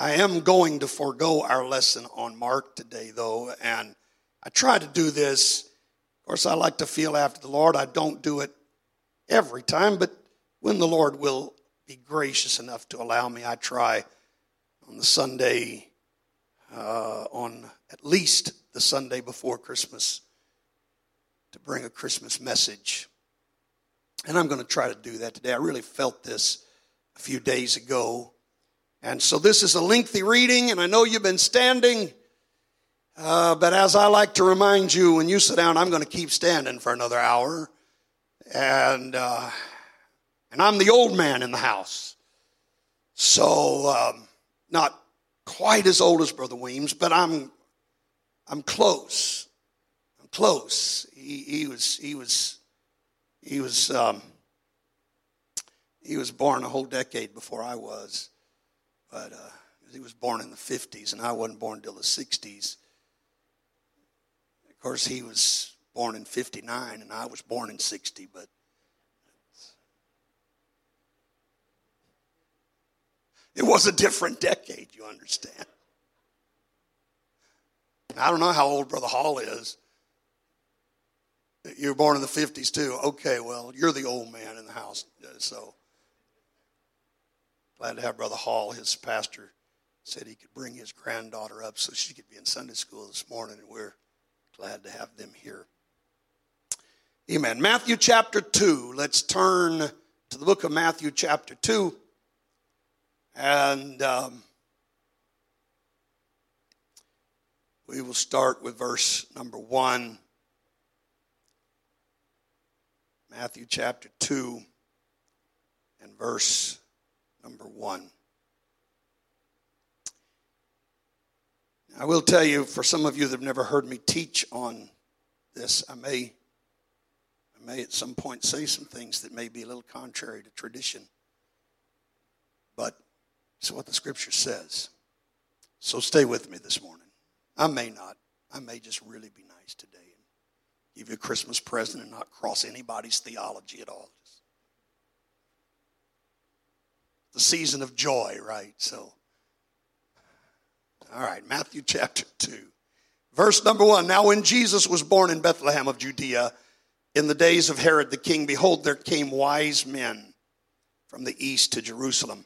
I am going to forego our lesson on Mark today, though, and I try to do this. Of course, I like to feel after the Lord. I don't do it every time, but when the Lord will be gracious enough to allow me, I try on the Sunday, uh, on at least the Sunday before Christmas, to bring a Christmas message. And I'm going to try to do that today. I really felt this a few days ago and so this is a lengthy reading, and I know you've been standing. Uh, but as I like to remind you, when you sit down, I'm going to keep standing for another hour. And, uh, and I'm the old man in the house. So, um, not quite as old as Brother Weems, but I'm, I'm close. I'm close. He, he was, he was, he was, um, he was born a whole decade before I was. But uh, he was born in the 50s, and I wasn't born until the 60s. Of course, he was born in 59, and I was born in 60, but it was a different decade, you understand. I don't know how old Brother Hall is. You were born in the 50s too. Okay, well, you're the old man in the house, so Glad to have Brother Hall, his pastor, said he could bring his granddaughter up so she could be in Sunday school this morning, and we're glad to have them here. Amen. Matthew chapter 2. Let's turn to the book of Matthew chapter 2. And um, we will start with verse number 1. Matthew chapter 2 and verse number one. I will tell you, for some of you that have never heard me teach on this, I may, I may at some point say some things that may be a little contrary to tradition. But it's what the scripture says. So stay with me this morning. I may not. I may just really be nice today and give you a Christmas present and not cross anybody's theology at all the season of joy, right? So, all right, Matthew chapter 2, verse number 1. Now, when Jesus was born in Bethlehem of Judea, in the days of Herod the king, behold, there came wise men from the east to Jerusalem,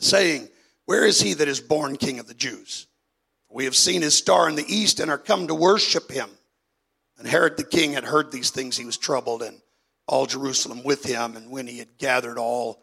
saying, Where is he that is born king of the Jews? We have seen his star in the east and are come to worship him. And Herod the king had heard these things, he was troubled, and all Jerusalem with him. And when he had gathered all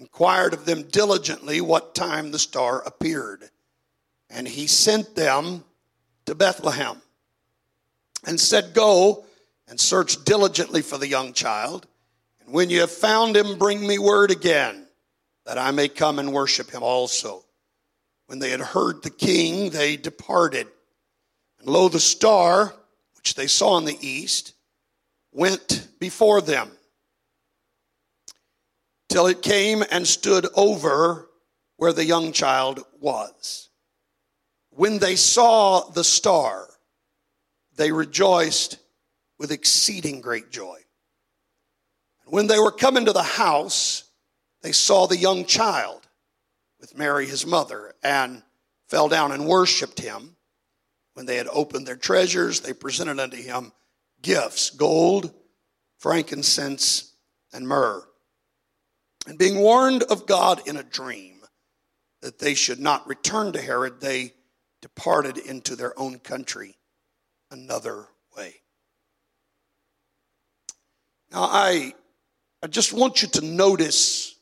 inquired of them diligently what time the star appeared. And he sent them to Bethlehem and said, Go and search diligently for the young child. And when you have found him, bring me word again, that I may come and worship him also. When they had heard the king, they departed. And lo, the star, which they saw in the east, went before them till it came and stood over where the young child was. When they saw the star, they rejoiced with exceeding great joy. And when they were come into the house, they saw the young child with Mary his mother and fell down and worshiped him. When they had opened their treasures, they presented unto him gifts gold, frankincense, and myrrh. And being warned of God in a dream that they should not return to Herod, they departed into their own country another way. Now, I, I just want you to notice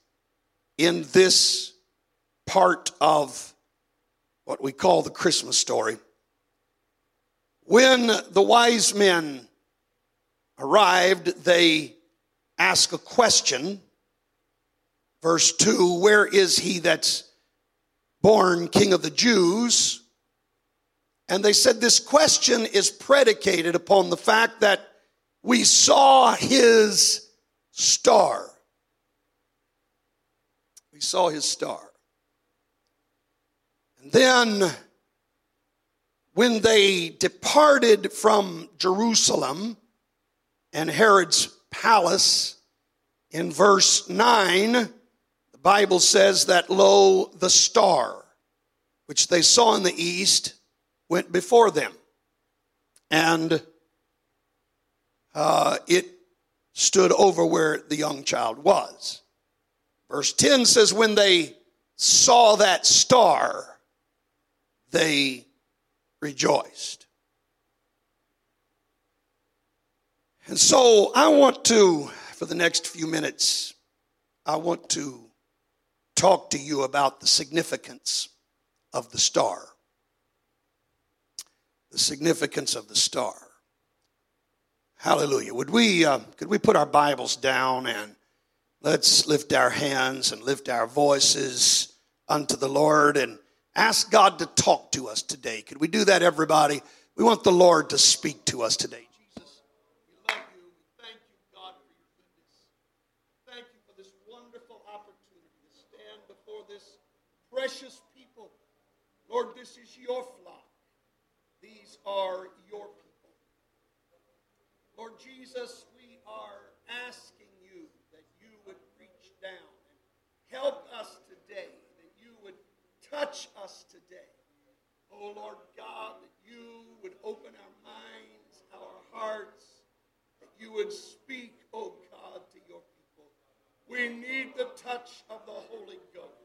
in this part of what we call the Christmas story, when the wise men arrived, they ask a question Verse 2 Where is he that's born king of the Jews? And they said this question is predicated upon the fact that we saw his star. We saw his star. And then, when they departed from Jerusalem and Herod's palace, in verse 9, the Bible says that, lo, the star, which they saw in the east, went before them. And uh, it stood over where the young child was. Verse 10 says, When they saw that star, they rejoiced. And so I want to, for the next few minutes, I want to talk to you about the significance of the star. The significance of the star. Hallelujah. Would we, uh, could we put our Bibles down and let's lift our hands and lift our voices unto the Lord and ask God to talk to us today? Could we do that, everybody? We want the Lord to speak to us today. Jesus, we love you. Thank you, God, for your goodness. Thank you for this wonderful opportunity to stand before this precious people. Lord, this is your flock. These are your people. Lord Jesus, we are asking you that you would reach down and help us today, that you would touch us today. Oh Lord God, that you would open our minds, our hearts, that you would speak, oh God, to your people. We need the touch of the Holy Ghost.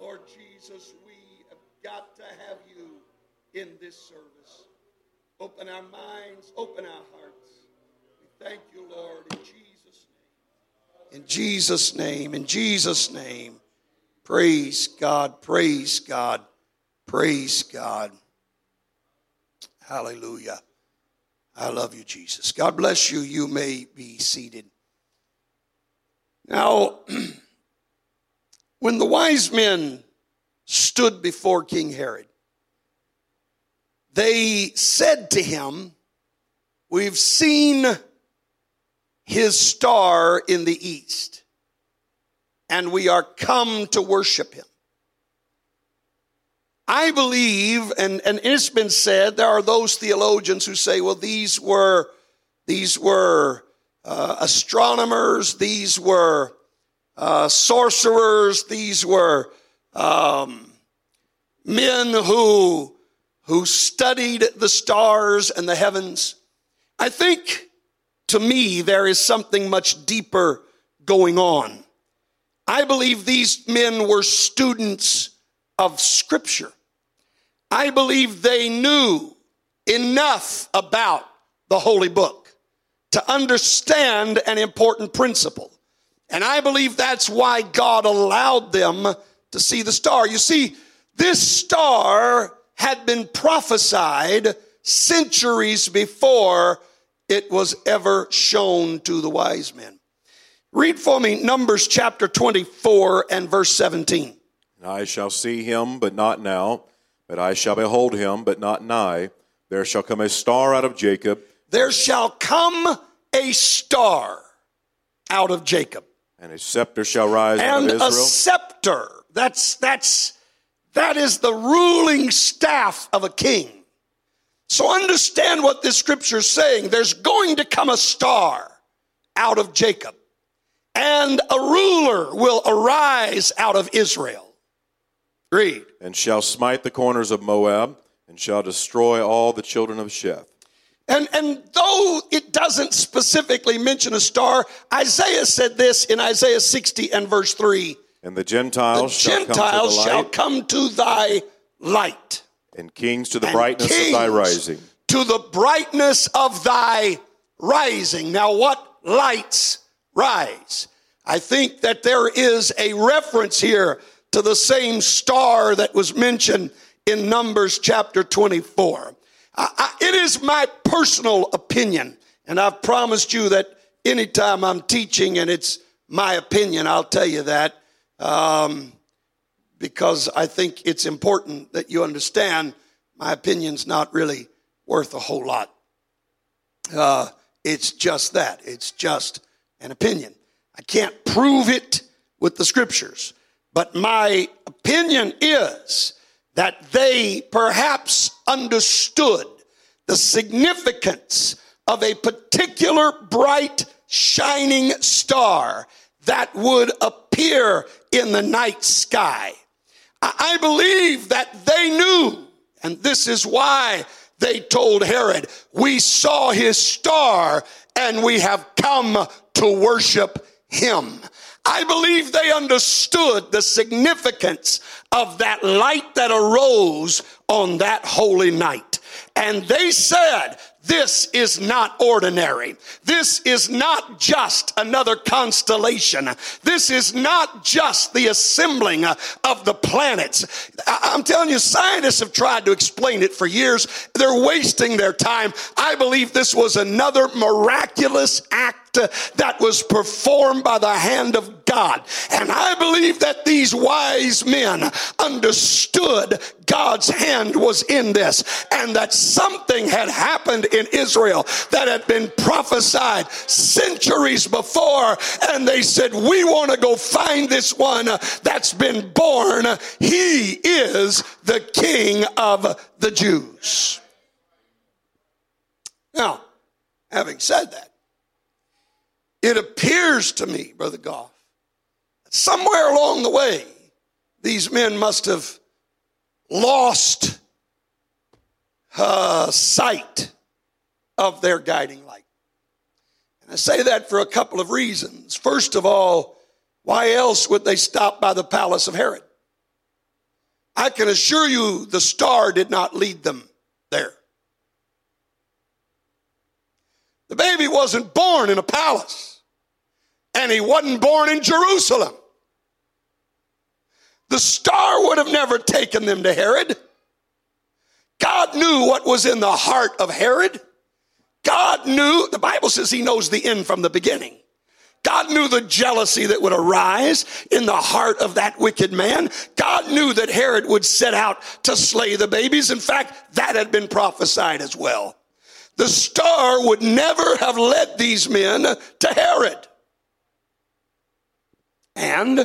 Lord Jesus, we have got to have you in this service. Open our minds, open our hearts. We thank you, Lord, in Jesus' name. In Jesus' name, in Jesus' name. Praise God, praise God, praise God. Hallelujah. I love you, Jesus. God bless you. You may be seated. Now, when the wise men stood before King Herod, they said to him, We've seen his star in the east, and we are come to worship him. I believe, and, and it's been said, there are those theologians who say, well, these were, these were uh, astronomers, these were uh, sorcerers, these were um, men who who studied the stars and the heavens. I think to me there is something much deeper going on. I believe these men were students of Scripture. I believe they knew enough about the Holy Book to understand an important principle. And I believe that's why God allowed them to see the star. You see, this star had been prophesied centuries before it was ever shown to the wise men. Read for me Numbers chapter 24 and verse 17. I shall see him, but not now, but I shall behold him, but not nigh. There shall come a star out of Jacob. There shall come a star out of Jacob. And a scepter shall rise and out of Israel. And a scepter. That's that's that is the ruling staff of a king. So understand what this scripture is saying. There's going to come a star out of Jacob, and a ruler will arise out of Israel. Read. And shall smite the corners of Moab, and shall destroy all the children of Sheth. And, and though it doesn't specifically mention a star, Isaiah said this in Isaiah 60 and verse 3 and the Gentiles, the shall, Gentiles come shall come to thy light. And kings to the and brightness of thy rising. To the brightness of thy rising. Now, what lights rise? I think that there is a reference here to the same star that was mentioned in Numbers chapter 24. I, I, it is my personal opinion, and I've promised you that anytime I'm teaching and it's my opinion, I'll tell you that um, because I think it's important that you understand my opinion's not really worth a whole lot. Uh, it's just that. It's just an opinion. I can't prove it with the scriptures, but my opinion is that they perhaps understood the significance of a particular bright, shining star that would appear in the night sky. I believe that they knew, and this is why they told Herod, We saw his star and we have come to worship him. I believe they understood the significance of that light that arose on that holy night. And they said, this is not ordinary. This is not just another constellation. This is not just the assembling of the planets. I'm telling you, scientists have tried to explain it for years. They're wasting their time. I believe this was another miraculous act that was performed by the hand of God. And I believe that these wise men understood God's hand was in this and that something had happened in Israel that had been prophesied centuries before. And they said, We want to go find this one that's been born. He is the King of the Jews. Now, having said that, it appears to me, Brother Goff, that somewhere along the way, these men must have lost uh, sight of their guiding light. And I say that for a couple of reasons. First of all, why else would they stop by the palace of Herod? I can assure you the star did not lead them there. The baby wasn't born in a palace, and he wasn't born in Jerusalem. The star would have never taken them to Herod. God knew what was in the heart of Herod. God knew, the Bible says he knows the end from the beginning. God knew the jealousy that would arise in the heart of that wicked man. God knew that Herod would set out to slay the babies. In fact, that had been prophesied as well. The star would never have led these men to Herod. And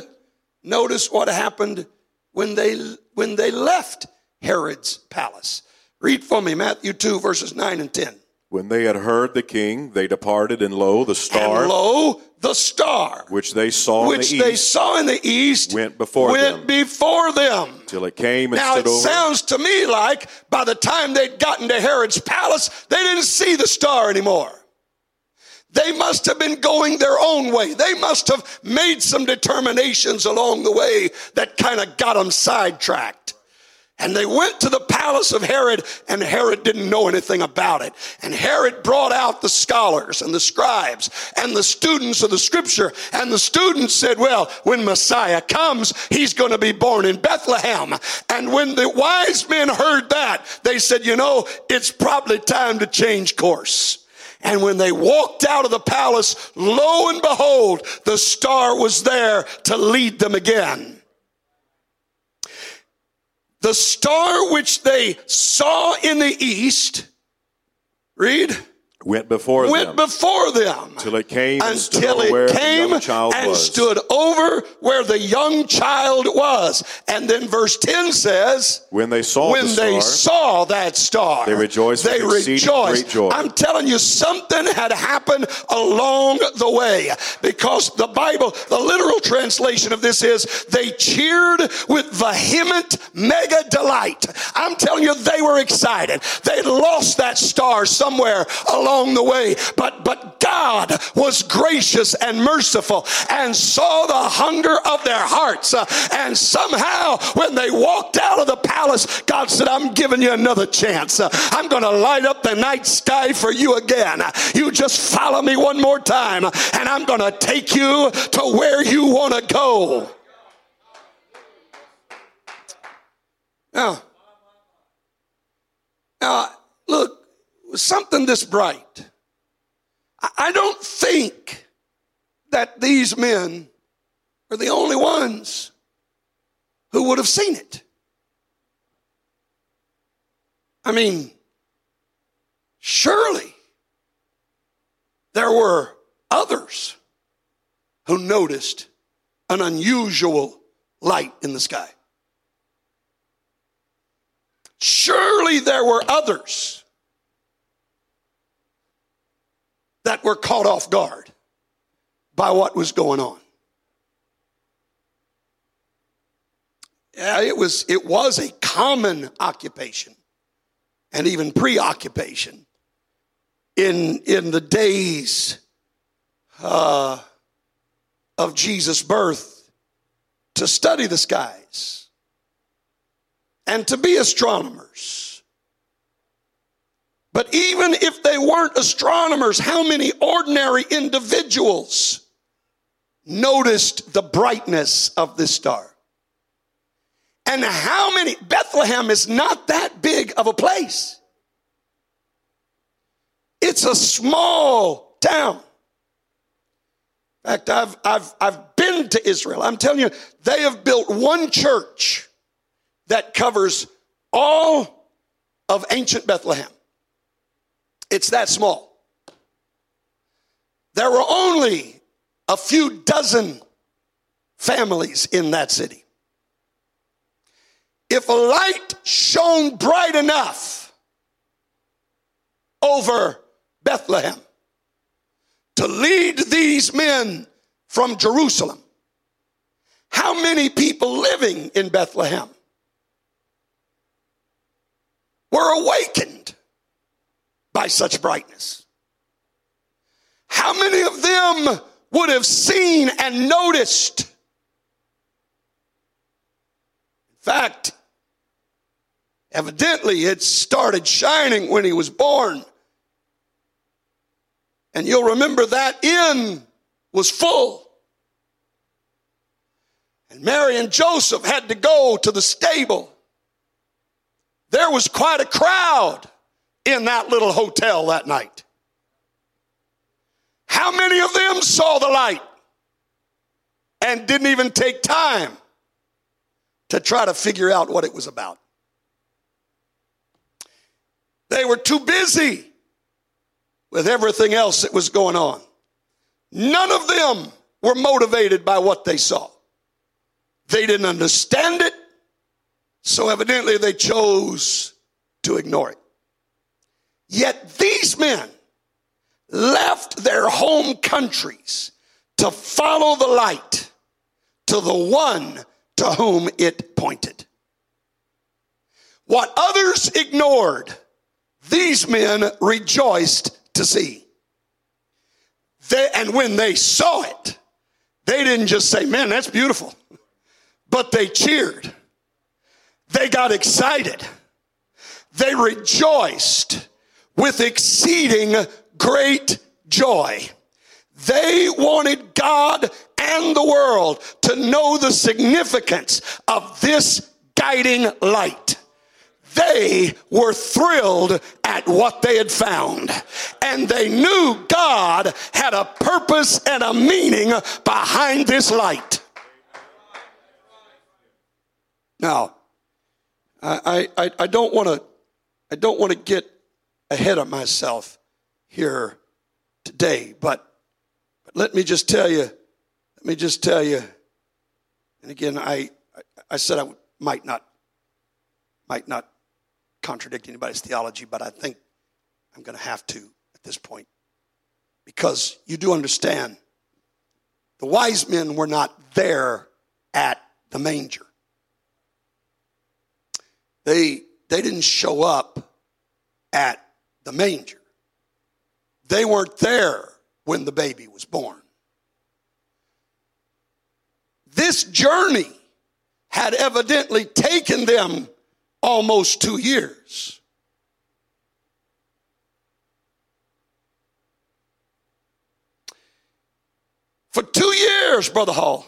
notice what happened when they when they left Herod's palace. Read for me Matthew 2 verses 9 and 10. When they had heard the king, they departed, and lo, the star, and lo, the star, which they saw, which in the they east, saw in the east, went before went them, before them, till it came and now stood it over. sounds to me like by the time they'd gotten to Herod's palace, they didn't see the star anymore. They must have been going their own way. They must have made some determinations along the way that kind of got them sidetracked. And they went to the palace of Herod, and Herod didn't know anything about it. And Herod brought out the scholars and the scribes and the students of the scripture. And the students said, Well, when Messiah comes, he's going to be born in Bethlehem. And when the wise men heard that, they said, You know, it's probably time to change course. And when they walked out of the palace, lo and behold, the star was there to lead them again. The star which they saw in the east, read, went before went them before them till it came until it came and was. stood over where the young child was. And then verse 10 says, when they saw when the they saw that star, They rejoiced They rejoiced. great joy. I'm telling you, something had happened along the way because the Bible, the literal translation of this is they cheered with vehement mega delight. I'm telling you, they were excited. They lost that star somewhere along the way, but but God was gracious and merciful and saw the hunger of their hearts. Uh, and somehow, when they walked out of the palace, God said, I'm giving you another chance. Uh, I'm going to light up the night sky for you again. You just follow me one more time, and I'm going to take you to where you want to go. Now, now, look, something this bright. I- don't think that these men are the only ones who would have seen it. I mean, surely there were others who noticed an unusual light in the sky. Surely there were others that were caught off guard by what was going on. Yeah, it was, it was a common occupation and even preoccupation in, in the days uh, of Jesus' birth to study the skies and to be astronomers. But even if they weren't astronomers, how many ordinary individuals noticed the brightness of this star? And how many, Bethlehem is not that big of a place. It's a small town. In fact, I've, I've, I've been to Israel. I'm telling you, they have built one church that covers all of ancient Bethlehem. It's that small. There were only a few dozen families in that city if a light shone bright enough over Bethlehem to lead these men from Jerusalem, how many people living in Bethlehem were awakened by such brightness? How many of them would have seen and noticed? In fact, Evidently, it started shining when he was born. And you'll remember that inn was full. And Mary and Joseph had to go to the stable. There was quite a crowd in that little hotel that night. How many of them saw the light and didn't even take time to try to figure out what it was about? They were too busy with everything else that was going on. None of them were motivated by what they saw. They didn't understand it, so evidently they chose to ignore it. Yet these men left their home countries to follow the light to the one to whom it pointed. What others ignored, these men rejoiced to see. They, and when they saw it, they didn't just say, Man, that's beautiful, but they cheered. They got excited. They rejoiced with exceeding great joy. They wanted God and the world to know the significance of this guiding light they were thrilled at what they had found. And they knew God had a purpose and a meaning behind this light. Now, I, I, I don't want to I don't want to get ahead of myself here today, but, let me just tell you, let me just tell you, and again, I, I said I might not, might not contradict anybody's theology, but I think I'm going to have to at this point. Because you do understand, the wise men were not there at the manger. They, they didn't show up at the manger. They weren't there when the baby was born. This journey had evidently taken them almost two years. For two years, Brother Hall,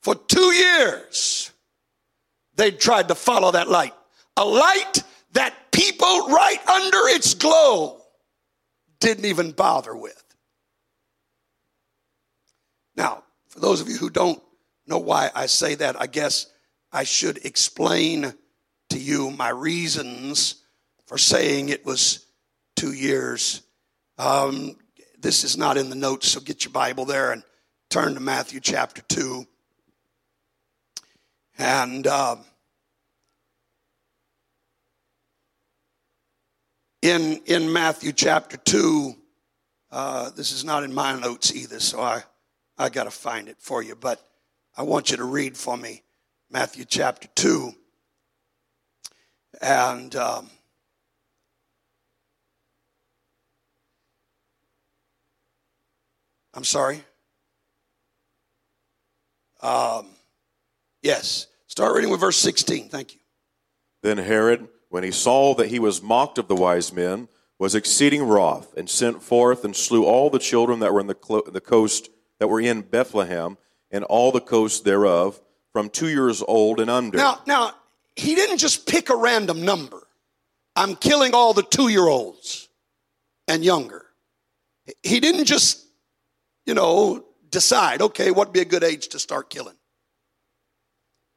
for two years, they tried to follow that light. A light that people right under its glow didn't even bother with. Now, for those of you who don't know why I say that, I guess I should explain to you my reasons for saying it was two years. Um, this is not in the notes, so get your Bible there and turn to Matthew chapter 2. And uh, in, in Matthew chapter 2, uh, this is not in my notes either, so I, I got to find it for you. But I want you to read for me Matthew chapter 2. And um, I'm sorry. Um, yes. Start reading with verse 16. Thank you. Then Herod, when he saw that he was mocked of the wise men, was exceeding wroth, and sent forth and slew all the children that were in the, clo- the coast that were in Bethlehem, and all the coast thereof, from two years old and under. Now, now, he didn't just pick a random number. I'm killing all the two year olds and younger. He didn't just, you know, decide, okay, what'd be a good age to start killing.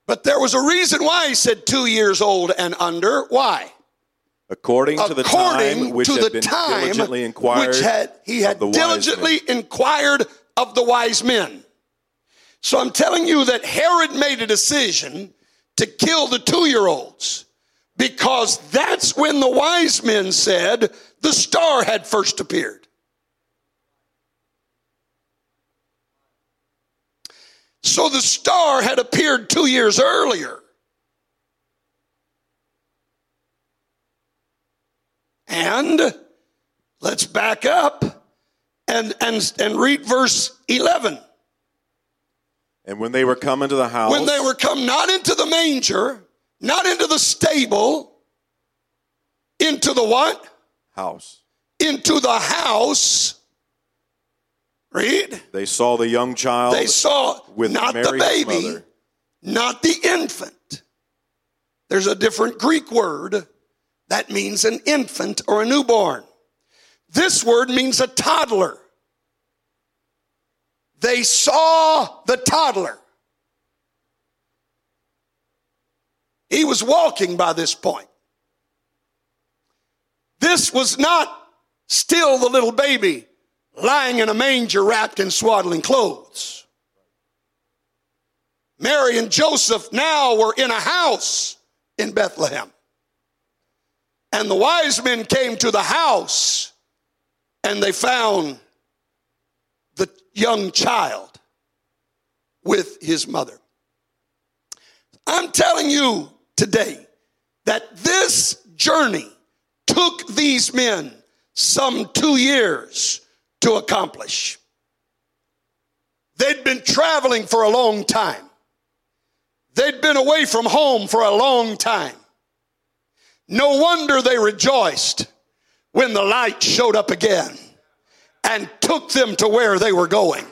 But there was a reason why he said two years old and under. Why? according to the time which to had the been time diligently inquired which had, he had of the wise diligently men. inquired of the wise men. So I'm telling you that Herod made a decision to kill the two year olds because that's when the wise men said the star had first appeared. So the star had appeared two years earlier. And let's back up and, and, and read verse 11. And when they were come into the house, When they were come not into the manger, not into the stable, into the what? house, Into the house. Read. they saw the young child They saw with not Mary the baby, mother. not the infant. There's a different Greek word that means an infant or a newborn. This word means a toddler. They saw the toddler. He was walking by this point. This was not still the little baby lying in a manger wrapped in swaddling clothes. Mary and Joseph now were in a house in Bethlehem. And the wise men came to the house and they found the young child with his mother. I'm telling you today that this journey took these men some two years to accomplish. They'd been traveling for a long time. They'd been away from home for a long time. No wonder they rejoiced when the light showed up again and took them to where they were going.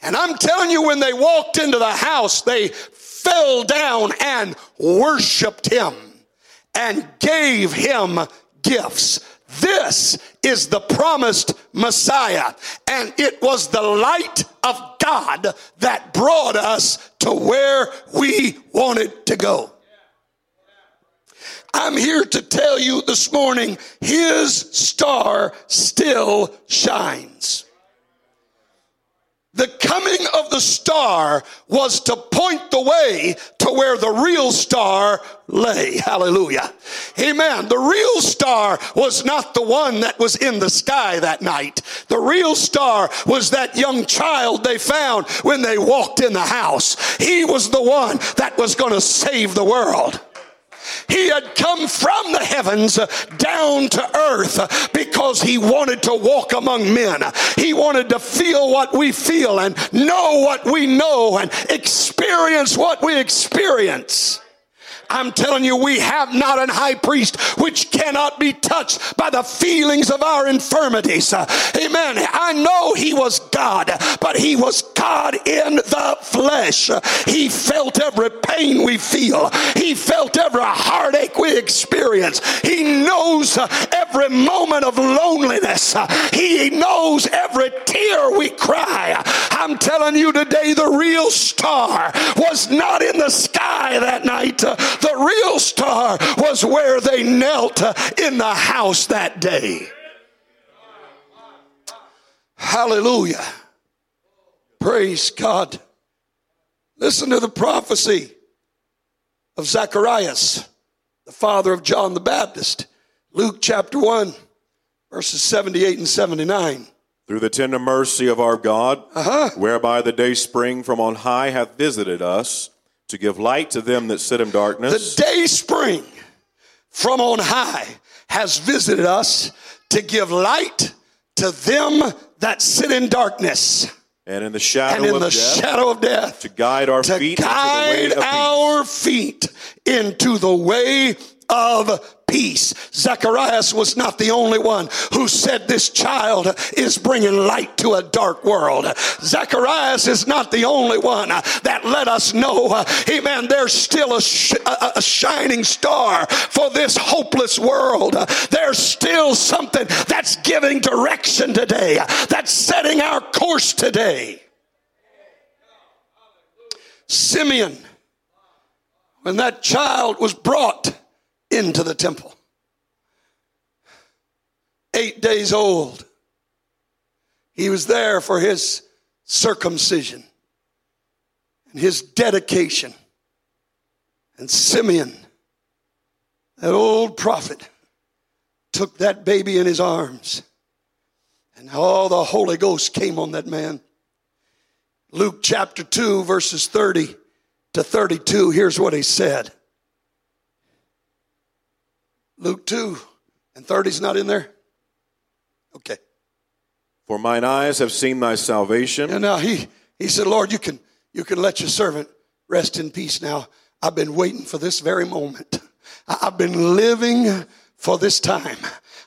And I'm telling you, when they walked into the house, they fell down and worshiped him and gave him gifts. This is the promised Messiah. And it was the light of God that brought us to where we wanted to go. I'm here to tell you this morning, his star still shines. The coming of the star was to point the way to where the real star lay. Hallelujah. Amen. The real star was not the one that was in the sky that night. The real star was that young child they found when they walked in the house. He was the one that was going to save the world. He had come from the heavens down to earth because he wanted to walk among men. He wanted to feel what we feel and know what we know and experience what we experience. I'm telling you, we have not an high priest which cannot be touched by the feelings of our infirmities. Amen. I know he was God, but he was God in the flesh. He felt every pain we feel. He felt every heartache we experience. He knows every moment of loneliness. He knows every tear we cry. I'm telling you today, the real star was not in the sky that night. The real star was where they knelt in the house that day. Hallelujah. Praise God. Listen to the prophecy of Zacharias, the father of John the Baptist. Luke chapter 1, verses 78 and 79. Through the tender mercy of our God, uh-huh. whereby the day spring from on high hath visited us, to give light to them that sit in darkness. The day spring from on high has visited us to give light to them that sit in darkness. And in the shadow, and in of, the death, shadow of death, to guide our to feet guide into the way of our peace. feet into the way of peace. Zacharias was not the only one who said this child is bringing light to a dark world. Zacharias is not the only one that let us know, amen, there's still a, sh- a shining star for this hopeless world. There's still something that's giving direction today, that's setting our course today. Simeon, when that child was brought into the temple. Eight days old. He was there for his circumcision and his dedication. And Simeon, that old prophet, took that baby in his arms. And all the Holy Ghost came on that man. Luke chapter 2, verses 30 to 32, here's what he said. Luke 2 and 30's not in there? Okay. For mine eyes have seen thy salvation. And now he, he said, Lord, you can, you can let your servant rest in peace now. I've been waiting for this very moment. I've been living for this time.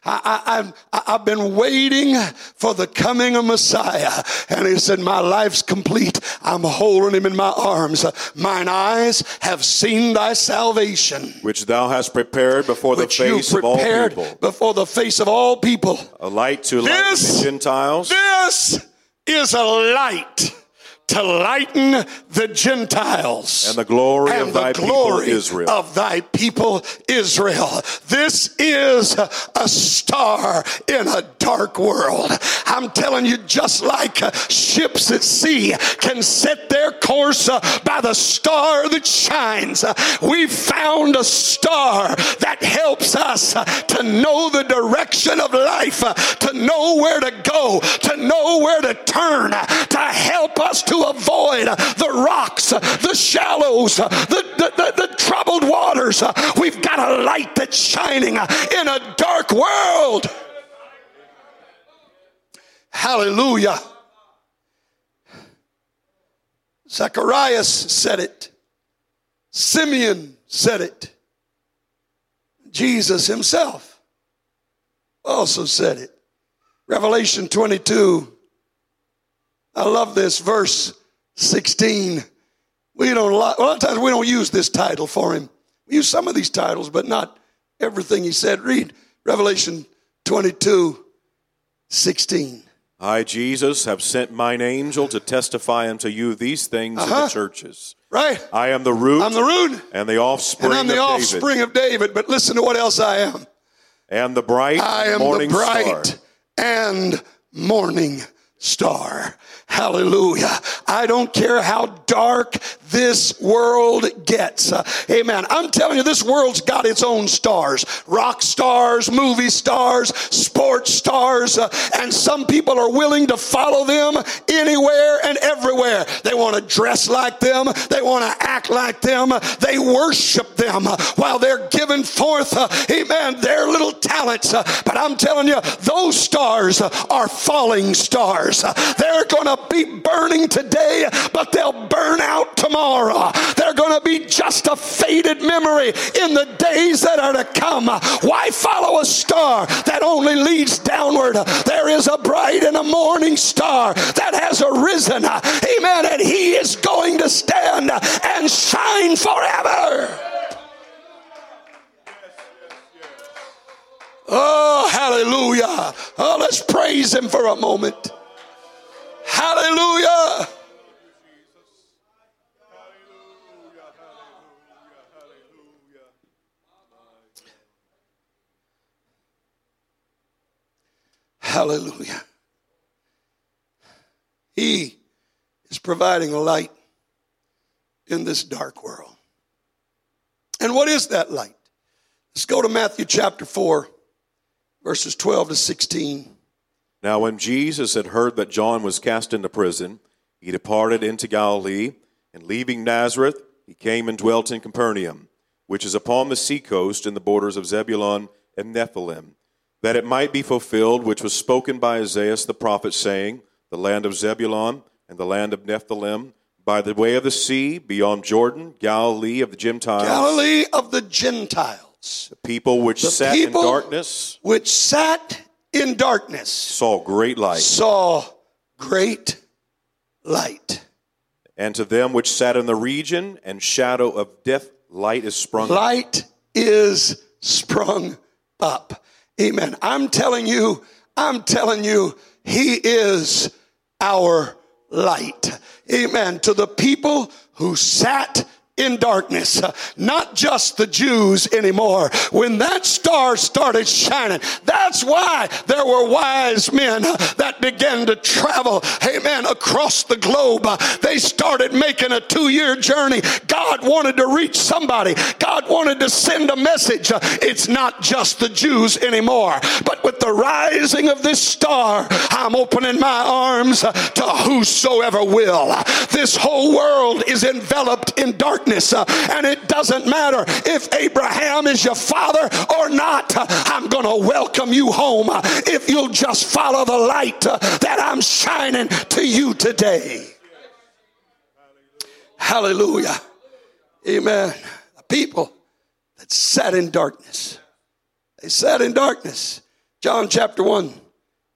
I, have been waiting for the coming of Messiah. And he said, My life's complete. I'm holding him in my arms. Mine eyes have seen thy salvation. Which thou hast prepared before the face of all people. Before the face of all people. A light to lighten the Gentiles. This is a light to lighten the Gentiles and the glory and of thy glory people Israel. Of thy people Israel. This is a star in a dark world. I'm telling you, just like ships at sea can set their course by the star that shines, we found a star that helps us to know the direction of life, to know where to go, to know where to turn, to help us to avoid the rocks, the shallows, the, the, the, the troubled waters. We've got a light that's shining in a dark world. Hallelujah. Zacharias said it. Simeon said it. Jesus himself also said it. Revelation 22 I love this verse 16. We don't, a lot of times we don't use this title for him. We use some of these titles, but not everything he said. Read Revelation 22, 16. I, Jesus, have sent mine angel to testify unto you these things uh-huh. in the churches. Right. I am the root. I'm the root. And the offspring and I'm the of offspring David. of David. But listen to what else I am. And the bright I am morning the bright star. and morning star. Hallelujah. I don't care how dark this world gets. Uh, amen. I'm telling you, this world's got its own stars rock stars, movie stars, sports stars, uh, and some people are willing to follow them anywhere and everywhere. They want to dress like them, they want to act like them, they worship them while they're giving forth, uh, amen, their little talents. But I'm telling you, those stars are falling stars. Stars. They're going to be burning today, but they'll burn out tomorrow. They're going to be just a faded memory in the days that are to come. Why follow a star that only leads downward? There is a bright and a morning star that has arisen. Amen. And he is going to stand and shine forever. Oh, hallelujah. Oh, let's praise him for a moment. Hallelujah. Hallelujah. He is providing a light in this dark world. And what is that light? Let's go to Matthew chapter 4 verses 12 to 16. Now, when Jesus had heard that John was cast into prison, he departed into Galilee, and leaving Nazareth, he came and dwelt in Capernaum, which is upon the seacoast in the borders of Zebulun and Nephthalim, that it might be fulfilled which was spoken by Isaiah the prophet, saying, The land of Zebulun and the land of Nephthalim, by the way of the sea, beyond Jordan, Galilee of the Gentiles. Galilee of the Gentiles. The people which The sat people in darkness which sat in darkness saw great light. saw great light. And to them which sat in the region and shadow of death, light is sprung. Light is sprung up. Amen. I'm telling you, I'm telling you, He is our light. Amen. To the people who sat in darkness, not just the Jews anymore. When that star started shining, that's why there were wise men that began to travel, amen, across the globe. They started making a two year journey. God wanted to reach somebody, God wanted to send a message. It's not just the Jews anymore, but with the rising of this star, I'm opening my arms to whosoever will. This whole world is enveloped in darkness darkness. Uh, and it doesn't matter if Abraham is your father or not. Uh, I'm going to welcome you home uh, if you'll just follow the light that I'm shining to you today. Hallelujah. Amen. The people that sat in darkness. They sat in darkness. John chapter 1,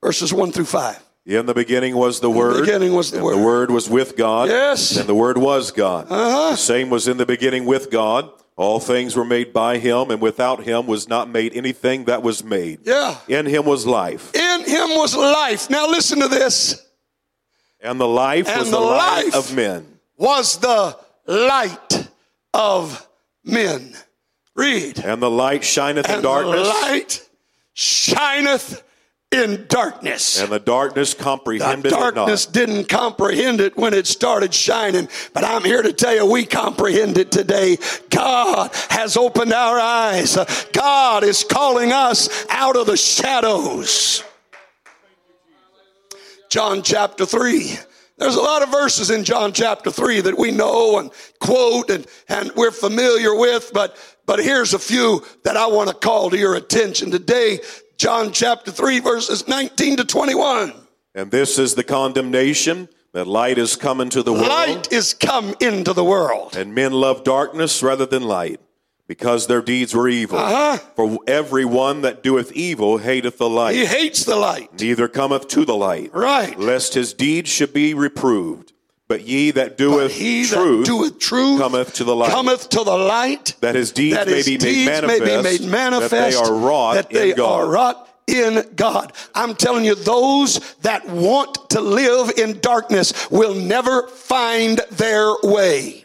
verses 1 through 5. In the beginning was the Word. beginning was the and Word. The Word was with God. Yes. And the Word was God. Uh-huh. The same was in the beginning with God. All things were made by Him, and without Him was not made anything that was made. Yeah. In Him was life. In him was life. Now listen to this. And the life And was the the, light life of men. Was the light of men. Read. And the light shineth in darkness. the light shineth in darkness. And the darkness The comprehended darkness it not. didn't comprehend it when it started shining, but I'm here to tell you we comprehend it today. God has opened our eyes. God is calling us out of the shadows. John chapter 3. There's a lot of verses in John chapter 3 that we know and quote and, and we're familiar with, but, but here's a few that I want to call to your attention today. John chapter 3, verses 19 to 21. And this is the condemnation that light is come into the world. Light is come into the world. And men love darkness rather than light, because their deeds were evil. Uh-huh. For every one that doeth evil hateth the light, He hates the light. neither cometh to the light, Right. lest his deeds should be reproved. But ye that doeth he truth, that doeth truth cometh to the light. cometh to the light that his deeds that may be made deeds may manifest, be made manifest, that they are wrought that they are wrought in God. I'm telling you, those that want to live in darkness will never find their way.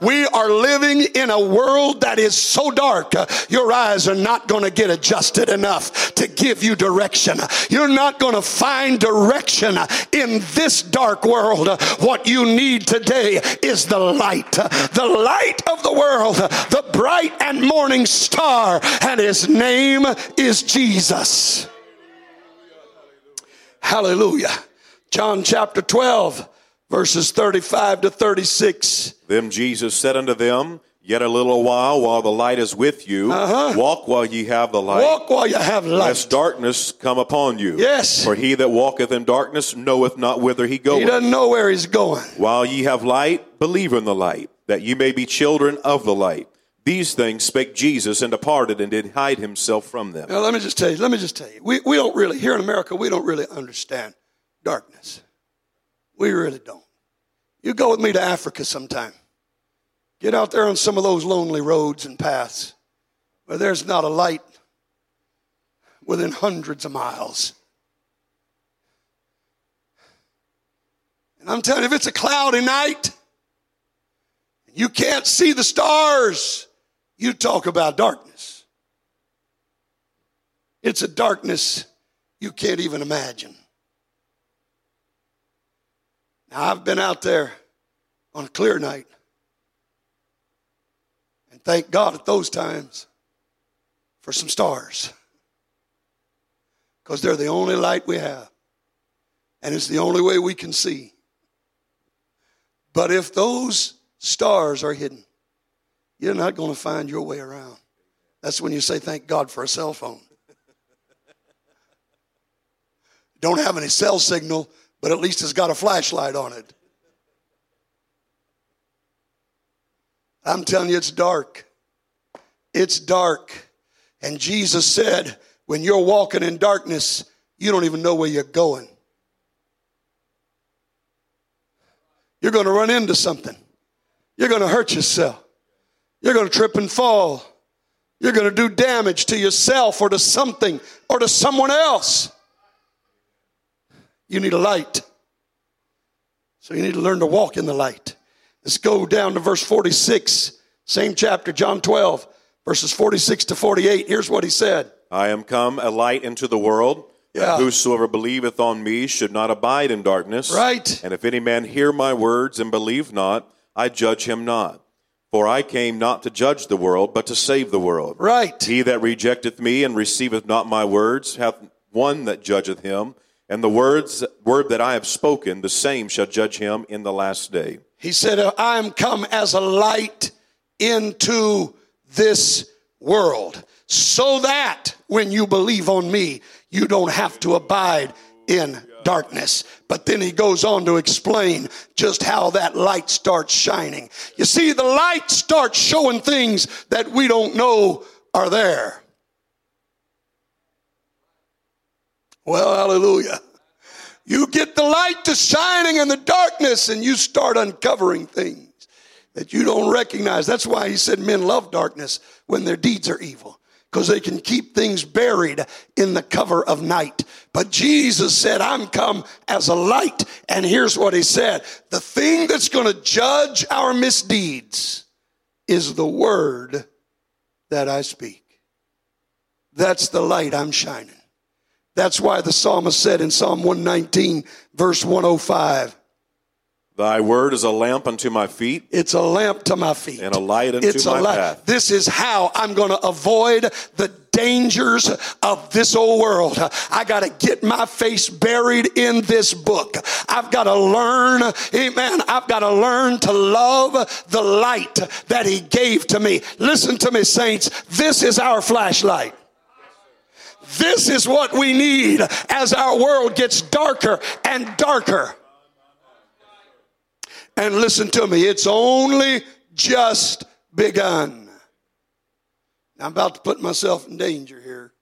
We are living in a world that is so dark, uh, your eyes are not going to get adjusted enough to give you direction. You're not going to find direction in this dark world. What you need today is the light, the light of the world, the bright and morning star, and his name is Jesus. Hallelujah. John chapter 12, verses 35 to 36. Then Jesus said unto them, Yet a little while, while the light is with you, uh-huh. walk while ye have the light, Walk while you have light. lest darkness come upon you. Yes. For he that walketh in darkness knoweth not whither he goeth. He doesn't know where he's going. While ye have light, believe in the light, that ye may be children of the light. These things spake Jesus and departed and did hide himself from them. Now, let me just tell you, let me just tell you. We, we don't really, here in America, we don't really understand darkness. We really don't. You go with me to Africa sometime. Get out there on some of those lonely roads and paths where there's not a light within hundreds of miles. And I'm telling you, if it's a cloudy night, and you can't see the stars, you talk about darkness. It's a darkness you can't even imagine. Now, I've been out there on a clear night. And thank God at those times for some stars. Because they're the only light we have. And it's the only way we can see. But if those stars are hidden, you're not going to find your way around. That's when you say, Thank God for a cell phone. Don't have any cell signal, but at least it's got a flashlight on it. I'm telling you, it's dark. It's dark. And Jesus said, when you're walking in darkness, you don't even know where you're going. You're going to run into something. You're going to hurt yourself. You're going to trip and fall. You're going to do damage to yourself or to something or to someone else. You need a light. So you need to learn to walk in the light. Let's go down to verse 46, same chapter, John 12, verses 46 to 48. Here's what he said. I am come a light into the world, Yeah. that whosoever believeth on me should not abide in darkness. Right. And if any man hear my words and believe not, I judge him not. For I came not to judge the world, but to save the world. Right. He that rejecteth me and receiveth not my words hath one that judgeth him, and the words word that I have spoken, the same shall judge him in the last day. He said, I am come as a light into this world, so that when you believe on me, you don't have to abide in darkness. But then he goes on to explain just how that light starts shining. You see, the light starts showing things that we don't know are there. Well, hallelujah. You get the light to shining in the darkness and you start uncovering things that you don't recognize. That's why he said men love darkness when their deeds are evil because they can keep things buried in the cover of night. But Jesus said, I'm come as a light. And here's what he said. The thing that's going to judge our misdeeds is the word that I speak. That's the light I'm shining. That's why the psalmist said in Psalm 119, verse 105, Thy word is a lamp unto my feet it's a lamp to my feet. and a light unto It's a my light. path. This is how I'm going to avoid the dangers of this old world. I got to get my face buried in this book. I've got to learn, amen. I've got to learn to love the light that he gave to me. Listen to me, saints. This is our flashlight. This is what we need as our world gets darker and darker. And listen to me, it's only just begun. I'm about to put myself in danger here.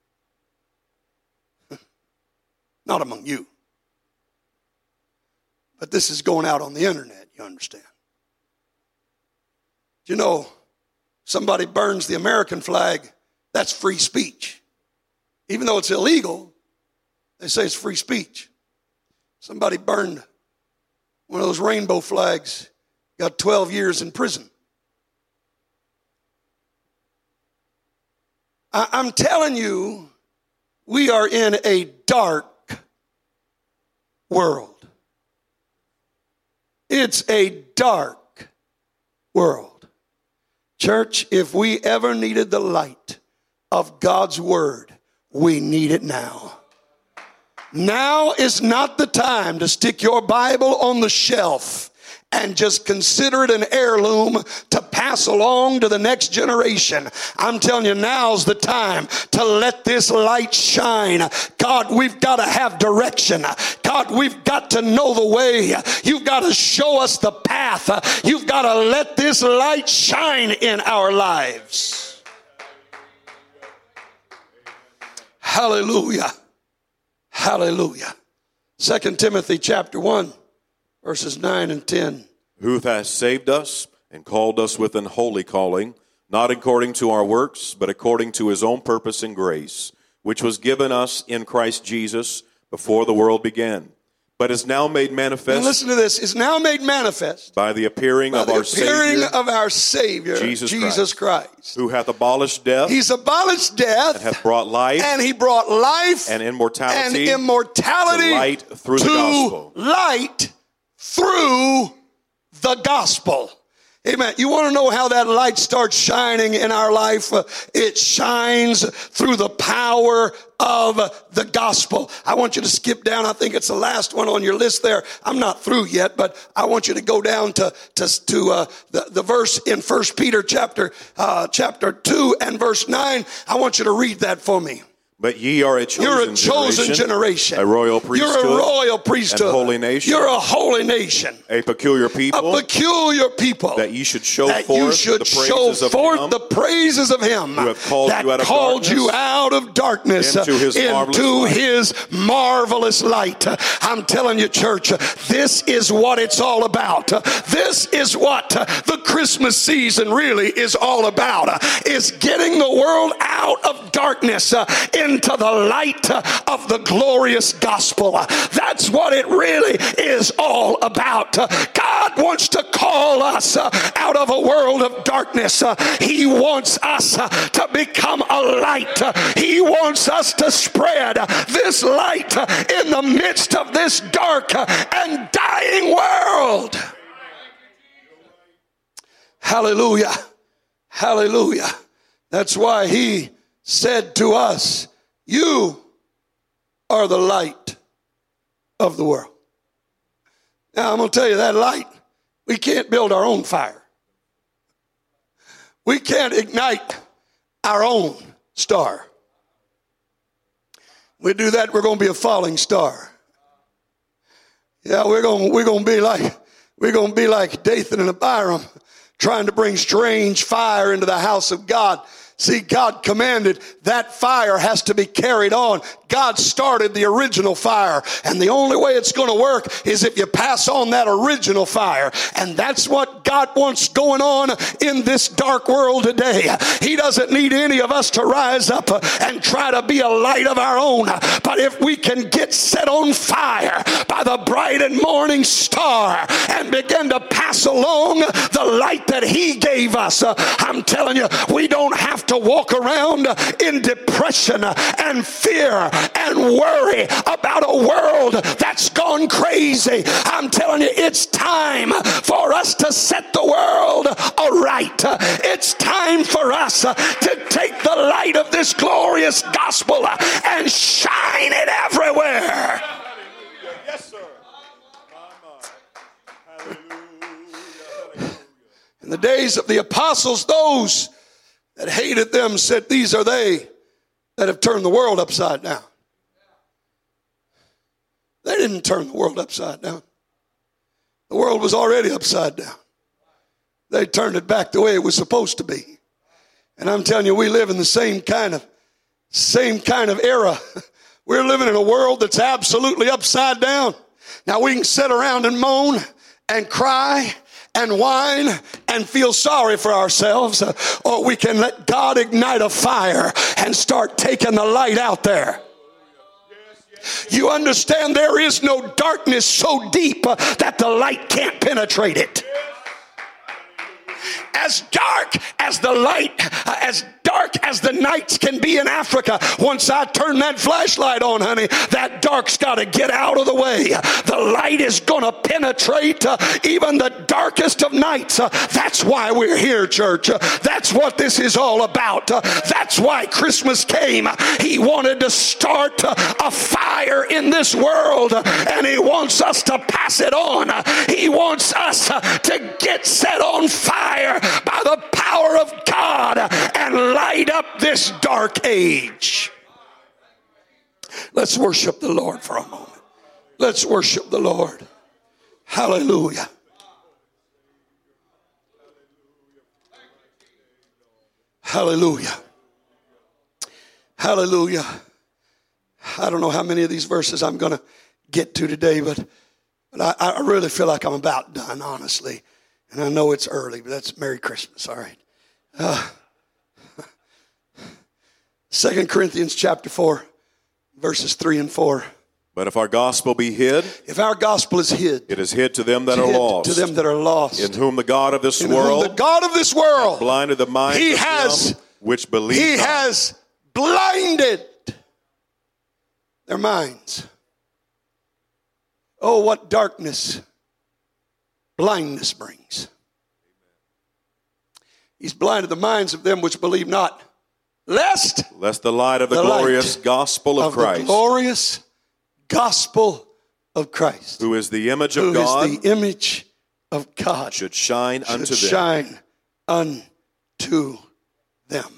Not among you. But this is going out on the internet, you understand. You know, somebody burns the American flag, that's free speech. Even though it's illegal, they say it's free speech. Somebody burned one of those rainbow flags, got 12 years in prison. I- I'm telling you, we are in a dark world. It's a dark world. Church, if we ever needed the light of God's word, we need it now. Now is not the time to stick your Bible on the shelf and just consider it an heirloom to pass along to the next generation. I'm telling you, now's the time to let this light shine. God, we've got to have direction. God, we've got to know the way. You've got to show us the path. You've got to let this light shine in our lives. Hallelujah. Hallelujah. Second Timothy chapter 1 verses 9 and 10. Who hath saved us and called us with an holy calling, not according to our works, but according to his own purpose and grace, which was given us in Christ Jesus before the world began but is now made manifest. And listen to this: is now made manifest by the appearing by of the our appearing Savior, of our Savior Jesus Jesus Christ. who hath abolished death, He's abolished death, and hath brought life and He brought life and and immortality immortality to light through the gospel. light through the gospel. Amen. You want to know how that light starts shining in our life? Uh, It shines through the power of the gospel. I want you to skip down. I think it's the last one on your list there. I'm not through yet, but I want you to go down to to, to uh, the, the verse in First Peter chapter uh, chapter two and verse nine. I want you to read that for me. But ye are a chosen, You're a chosen generation. a royal priesthood, You're a royal priesthood. holy nation. You're a holy nation. a peculiar people, A peculiar people. that ye should show that forth you should the show praises of forth him the praises of him who hath called that you out of called darkness you out of darkness into his uh, marvelous light. his marvelous light. I'm telling you, church, this is what it's all about. This is what the Christmas season really is all about. Is getting the world out of darkness into the light of the glorious gospel. That's what it really is all about. God wants to call us out of a world of darkness. He wants us to become a light. He wants us to spread this light in the midst of this dark and dying world. Hallelujah. Hallelujah. That's why he said to us, You are the light of the world. Now, I'm going to tell you that light, we can't build our own fire. We can't ignite our own star. We do that, we're going to be a falling star. Yeah, we're going we're going to be like we're going to be like Dathan and Abiram trying to bring strange fire into the house of God. See, God commanded that fire has to be carried on. God started the original fire, and the only way it's going to work is if you pass on that original fire. And that's what God wants going on in this dark world today. He doesn't need any of us to rise up and try to be a light of our own. But if we can get set on fire by the bright and morning star and begin to pass along the light that He gave us, I'm telling you, we don't have to walk around in depression and fear and worry about a world that's gone crazy. I'm telling you, it's time for us to set the world aright. It's time for us to take the light of this glorious gospel and shine it everywhere. Yes, sir. In the days of the apostles, those that hated them said, These are they that have turned the world upside down. They didn't turn the world upside down. The world was already upside down. They turned it back the way it was supposed to be. And I'm telling you, we live in the same kind of same kind of era. We're living in a world that's absolutely upside down. Now we can sit around and moan and cry and whine and feel sorry for ourselves, or we can let God ignite a fire and start taking the light out there. You understand there is no darkness so deep uh, that the light can't penetrate it. As dark as the light, uh, as dark as the nights can be in Africa, once I turn that flashlight on, honey, that dark's got to get out of the way. The light is going to penetrate uh, even the darkest of nights. Uh, that's why we're here, church. Uh, that's what this is all about. Uh, that's why Christmas came. He wanted to start uh, a fire in this world, uh, and He wants us to pass it on. He wants us to get set on fire by the power of God and light up this dark age. Let's worship the Lord for a moment. Let's worship the Lord. Hallelujah. Hallelujah. Hallelujah. I don't know how many of these verses I'm going to get to today, but, but I, I, really feel like I'm about done, honestly. And I know it's early, but that's Merry Christmas, all right. Uh, 2 Corinthians chapter 4, verses 3 and 4. But if our gospel be hid, if our gospel is hid, it is hid to them that are lost. To them that are lost. In whom the God of this in world, the God of this world, blinded the minds he of has, them which believe. He not. has blinded their minds. Oh, what darkness blindness brings. He's blinded the minds of them which believe not, lest lest the light of the, the glorious gospel of, of Christ, the glorious gospel of Christ, who is the image of God, the image of God, should shine should unto them. Shine unto them.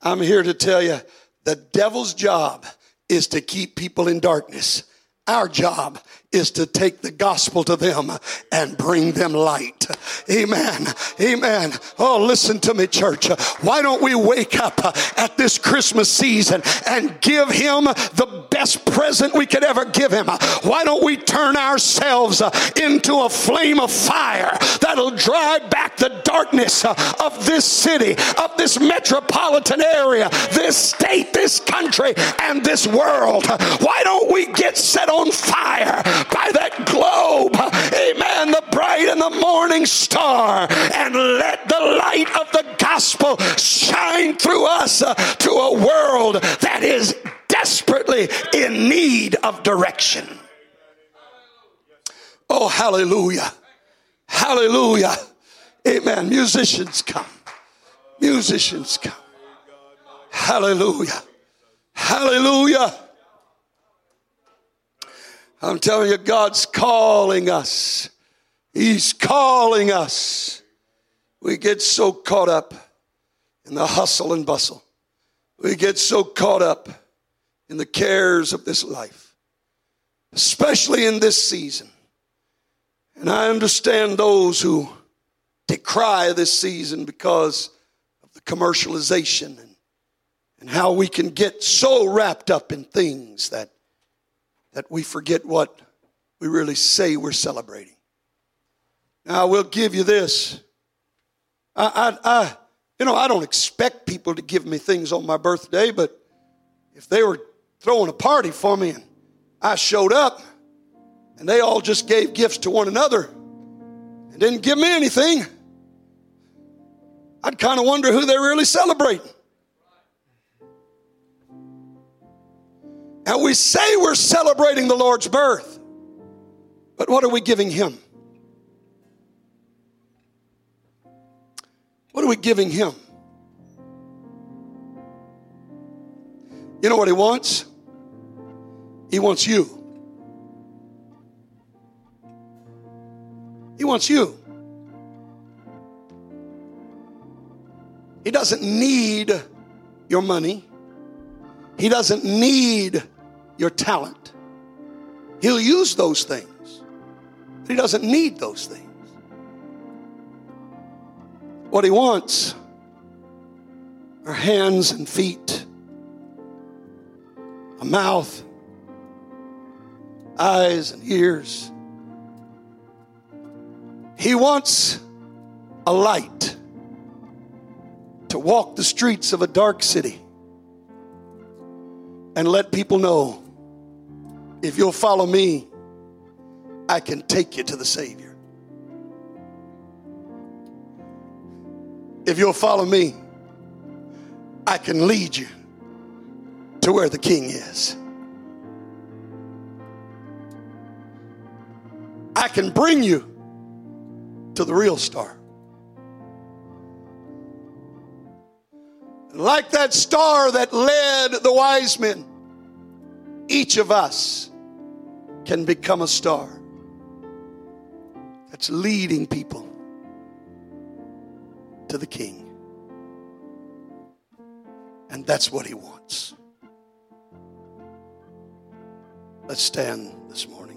I'm here to tell you the devil's job is to keep people in darkness. Our job is to take the gospel to them and bring them light. Amen. Amen. Oh, listen to me, church. Why don't we wake up at this Christmas season and give him the best present we could ever give him? Why don't we turn ourselves into a flame of fire that'll drive back the darkness of this city, of this metropolitan area, this state, this country, and this world? Why don't we get set on fire? By that globe, amen, the bright and the morning star, and let the light of the gospel shine through us uh, to a world that is desperately in need of direction. Oh, hallelujah! Hallelujah! Amen. Musicians come. Musicians come. Hallelujah. Hallelujah. I'm telling you, God's calling us. He's calling us. We get so caught up in the hustle and bustle. We get so caught up in the cares of this life, especially in this season. And I understand those who decry this season because of the commercialization and, and how we can get so wrapped up in things that that we forget what we really say we're celebrating. Now, I will give you this. I, I, I, you know, I don't expect people to give me things on my birthday, but if they were throwing a party for me and I showed up and they all just gave gifts to one another and didn't give me anything, I'd kind of wonder who they're really celebrating. And we say we're celebrating the Lord's birth, but what are we giving Him? What are we giving Him? You know what He wants? He wants you. He wants you. He doesn't need your money. He doesn't need your talent. He'll use those things, but He doesn't need those things. What He wants are hands and feet, a mouth, eyes and ears. He wants a light to walk the streets of a dark city and let people know if you'll follow me, I can take you to the Savior. If you'll follow me, I can lead you to where the king is. I can bring you to the real star. Like that star that led the wise men, each of us can become a star that's leading people to the king. And that's what he wants. Let's stand this morning.